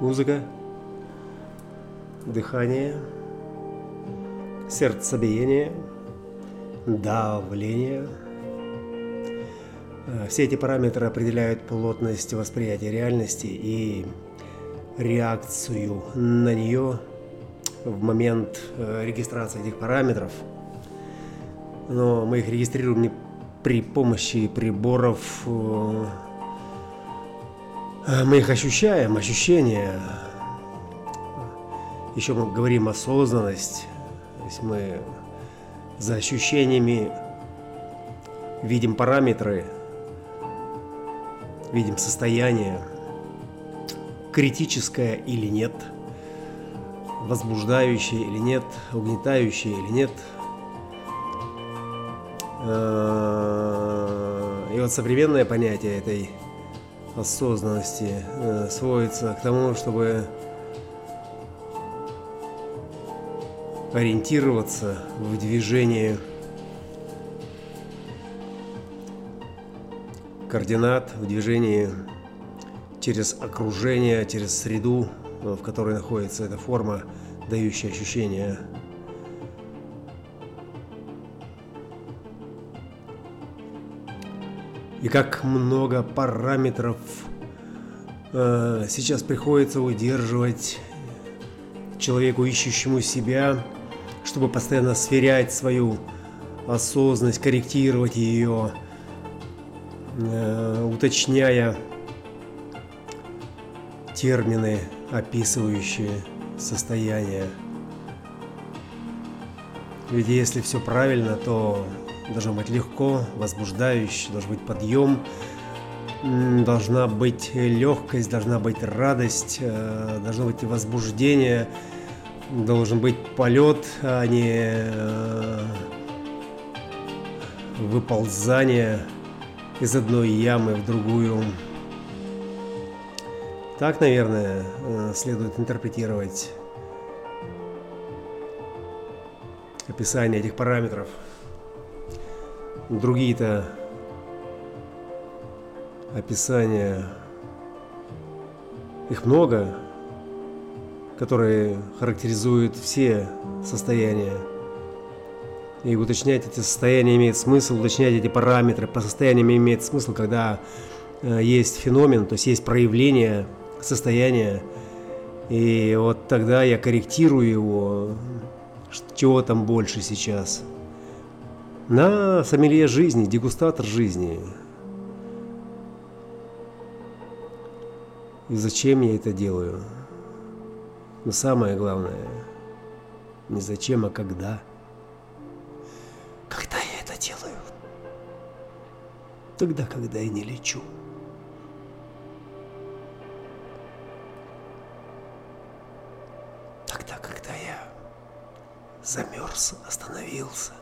музыка, дыхание, сердцебиение, давление. Э, все эти параметры определяют плотность восприятия реальности и реакцию на нее в момент э, регистрации этих параметров. Но мы их регистрируем не при помощи приборов. Э, мы их ощущаем, ощущения. Еще мы говорим осознанность. То есть мы за ощущениями видим параметры, видим состояние, критическое или нет, возбуждающее или нет, угнетающее или нет. Э, и вот современное понятие этой осознанности э, сводится к тому, чтобы ориентироваться в движении координат, в движении через окружение, через среду, в которой находится эта форма, дающая ощущение. И как много параметров э, сейчас приходится удерживать человеку, ищущему себя, чтобы постоянно сверять свою осознанность, корректировать ее, э, уточняя термины, описывающие состояние. Ведь если все правильно, то должно быть легко, возбуждающе, должен быть подъем, должна быть легкость, должна быть радость, э, должно быть возбуждение, должен быть полет, а не э, выползание из одной ямы в другую. Так, наверное, э, следует интерпретировать описание этих параметров. Другие-то описания, их много, которые характеризуют все состояния. И уточнять эти состояния имеет смысл, уточнять эти параметры по состояниям имеет смысл, когда э, есть феномен, то есть есть проявление состояния, и вот тогда я корректирую его, чего там больше сейчас. На сомелье жизни, дегустатор жизни. И зачем я это делаю? Но самое главное, не зачем, а когда. Когда я это делаю? Тогда, когда я не лечу. Тогда, когда я замерз, остановился.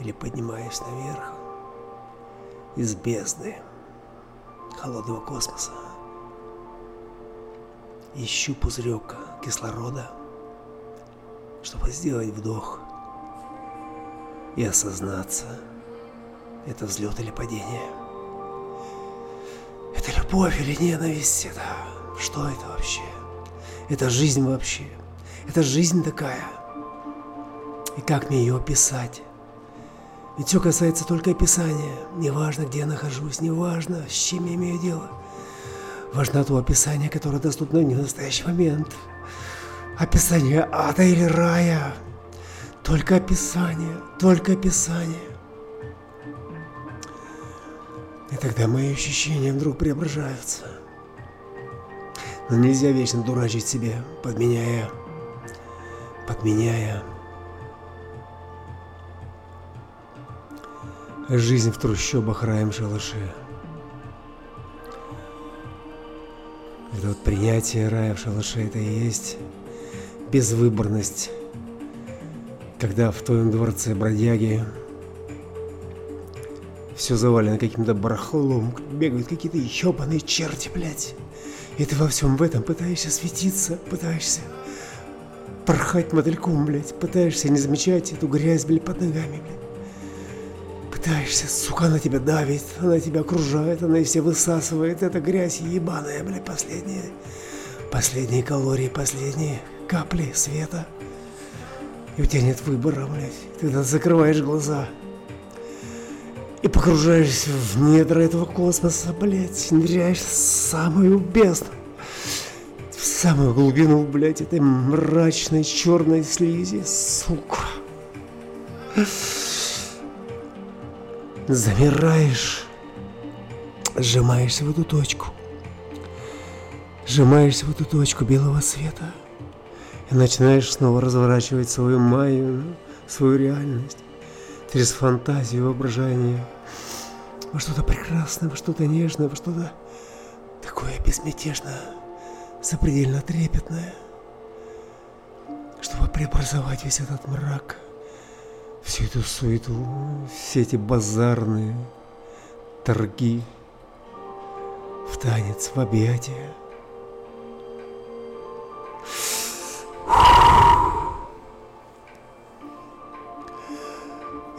Или поднимаюсь наверх из бездны холодного космоса. Ищу пузырек кислорода, чтобы сделать вдох и осознаться, это взлет или падение. Это любовь или ненависть, это что это вообще? Это жизнь вообще. Это жизнь такая. И как мне ее описать? Ведь все касается только описания. Неважно, где я нахожусь, неважно, с чем я имею дело. Важно то описание, которое доступно мне в настоящий момент. Описание ада или рая. Только описание, только описание. И тогда мои ощущения вдруг преображаются. Но нельзя вечно дурачить себе, подменяя, подменяя Жизнь в трущобах раем шалаше. Это вот принятие рая в шалаше, это и есть безвыборность, когда в твоем дворце бродяги все завалено каким-то барахлом, бегают какие-то ебаные черти, блядь. И ты во всем в этом пытаешься светиться, пытаешься порхать модельком, блядь, пытаешься не замечать эту грязь, блядь, под ногами, блядь пытаешься, сука, она тебя давит, она тебя окружает, она из себя высасывает. Это грязь ебаная, бля, последняя. Последние калории, последние капли света. И у тебя нет выбора, блядь. Ты тогда закрываешь глаза и погружаешься в недра этого космоса, блядь. Ныряешь в самую бездну. В самую глубину, блядь, этой мрачной черной слизи, сука. Замираешь, сжимаешься в эту точку. Сжимаешься в эту точку белого света и начинаешь снова разворачивать свою майю, свою реальность. Через фантазию, воображение. Во что-то прекрасное, во что-то нежное, во что-то такое безмятежное, запредельно трепетное, чтобы преобразовать весь этот мрак, всю эту суету, все эти базарные торги в танец, в объятия.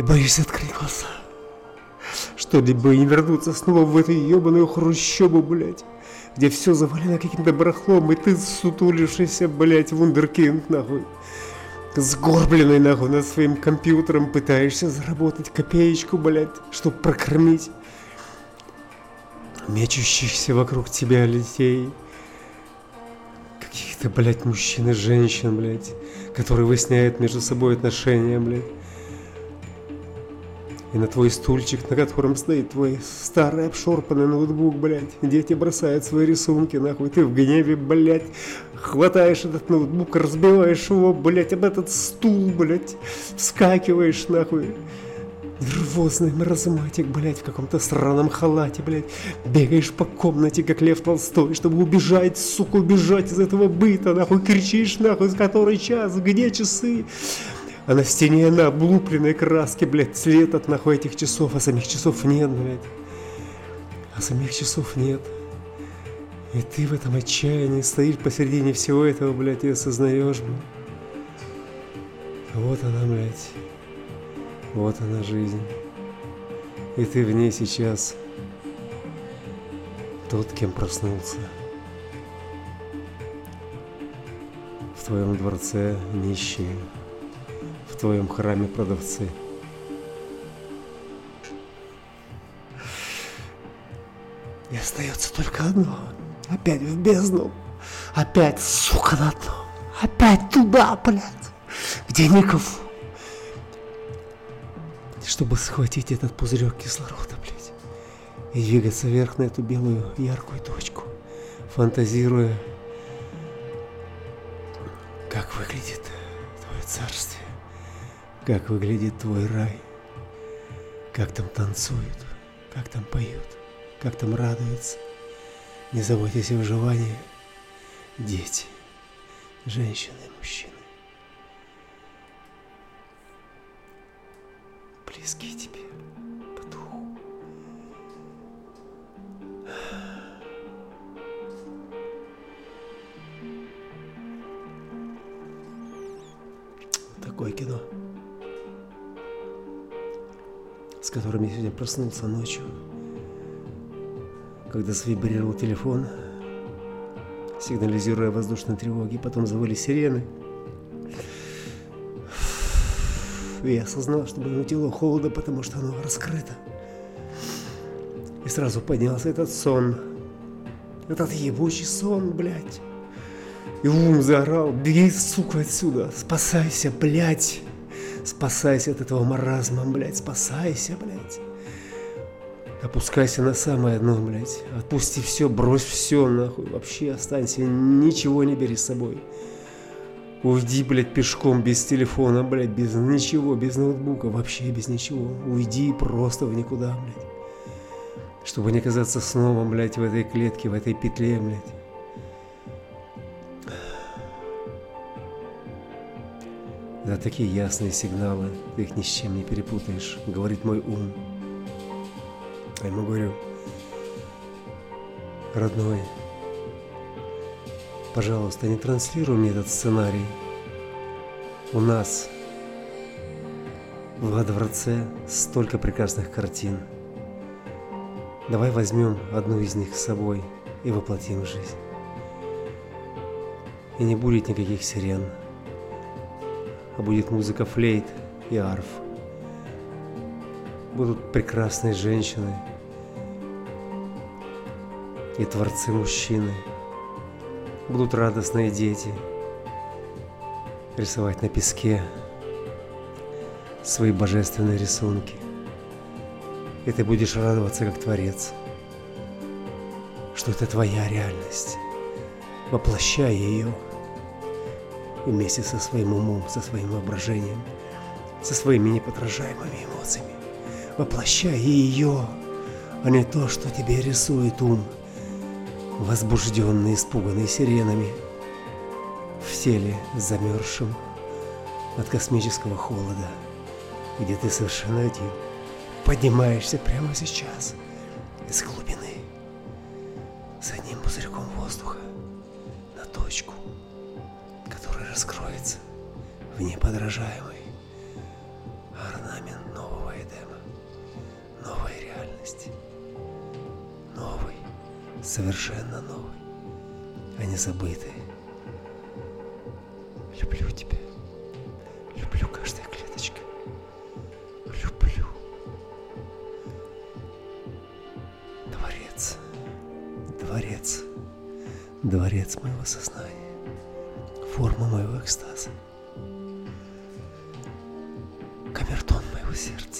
и боишься открыть глаза. Что-либо не вернуться снова в эту ебаную хрущобу, блядь, где все завалено каким-то барахлом, и ты сутулившийся, блядь, вундеркинд, нахуй. Сгорбленный, нахуй, над своим компьютером пытаешься заработать копеечку, блядь, чтобы прокормить мечущихся вокруг тебя людей. Каких-то, блядь, мужчин и женщин, блядь, которые выясняют между собой отношения, блядь. И на твой стульчик, на котором стоит твой старый обшорпанный ноутбук, блядь. Дети бросают свои рисунки, нахуй. Ты в гневе, блядь, хватаешь этот ноутбук, разбиваешь его, блядь, об этот стул, блядь. Вскакиваешь, нахуй. Нервозный маразматик, блядь, в каком-то странном халате, блядь. Бегаешь по комнате, как Лев Толстой, чтобы убежать, сука, убежать из этого быта, нахуй. Кричишь, нахуй, с который час, где часы? А на стене на облупленной краске, блядь, след от нахуй этих часов, а самих часов нет, блядь. А самих часов нет. И ты в этом отчаянии стоишь посередине всего этого, блядь, и осознаешь, блядь. Вот она, блядь. Вот она жизнь. И ты в ней сейчас тот, кем проснулся. В твоем дворце нищие твоем храме продавцы. И остается только одно. Опять в бездну. Опять, сука, на дно. Опять туда, блядь. Где никого. Чтобы схватить этот пузырек кислорода, блядь. И двигаться вверх на эту белую яркую точку. Фантазируя, как выглядит твой рай, как там танцуют, как там поют, как там радуются. Не заботьтесь о выживании, дети, женщины мужчины. Близкие тебе по духу. Такое кино с которым я сегодня проснулся ночью, когда свибрировал телефон, сигнализируя о воздушной тревоге, потом завыли сирены. И я осознал, что моему телу холодно, потому что оно раскрыто. И сразу поднялся этот сон. Этот ебучий сон, блядь. И ум заорал, беги, сука, отсюда, спасайся, блядь. Спасайся от этого маразма, блядь, спасайся, блядь. Опускайся на самое дно, блядь. Отпусти все, брось все, нахуй. Вообще останься, ничего не бери с собой. Уйди, блядь, пешком, без телефона, блядь, без ничего, без ноутбука, вообще без ничего. Уйди просто в никуда, блядь. Чтобы не оказаться снова, блядь, в этой клетке, в этой петле, блядь. Да, такие ясные сигналы, ты их ни с чем не перепутаешь, говорит мой ум. А ему говорю, родной, пожалуйста, не транслируй мне этот сценарий. У нас Во дворце столько прекрасных картин. Давай возьмем одну из них с собой и воплотим в жизнь. И не будет никаких сирен, а будет музыка флейт и арф. Будут прекрасные женщины и творцы мужчины. Будут радостные дети рисовать на песке свои божественные рисунки. И ты будешь радоваться как творец, что это твоя реальность. Воплощай ее вместе со своим умом, со своим воображением, со своими неподражаемыми эмоциями. Воплощай ее, а не то, что тебе рисует ум, возбужденный, испуганный сиренами, в теле замерзшем от космического холода, где ты совершенно один, поднимаешься прямо сейчас из глубины неподражаемый орнамент нового Эдема, новой реальности, новый, совершенно новый, а не забытый. Люблю тебя. Люблю каждой клеточкой. Люблю. Дворец. Дворец. Дворец моего сознания. Форма моего экстаза. Сердца.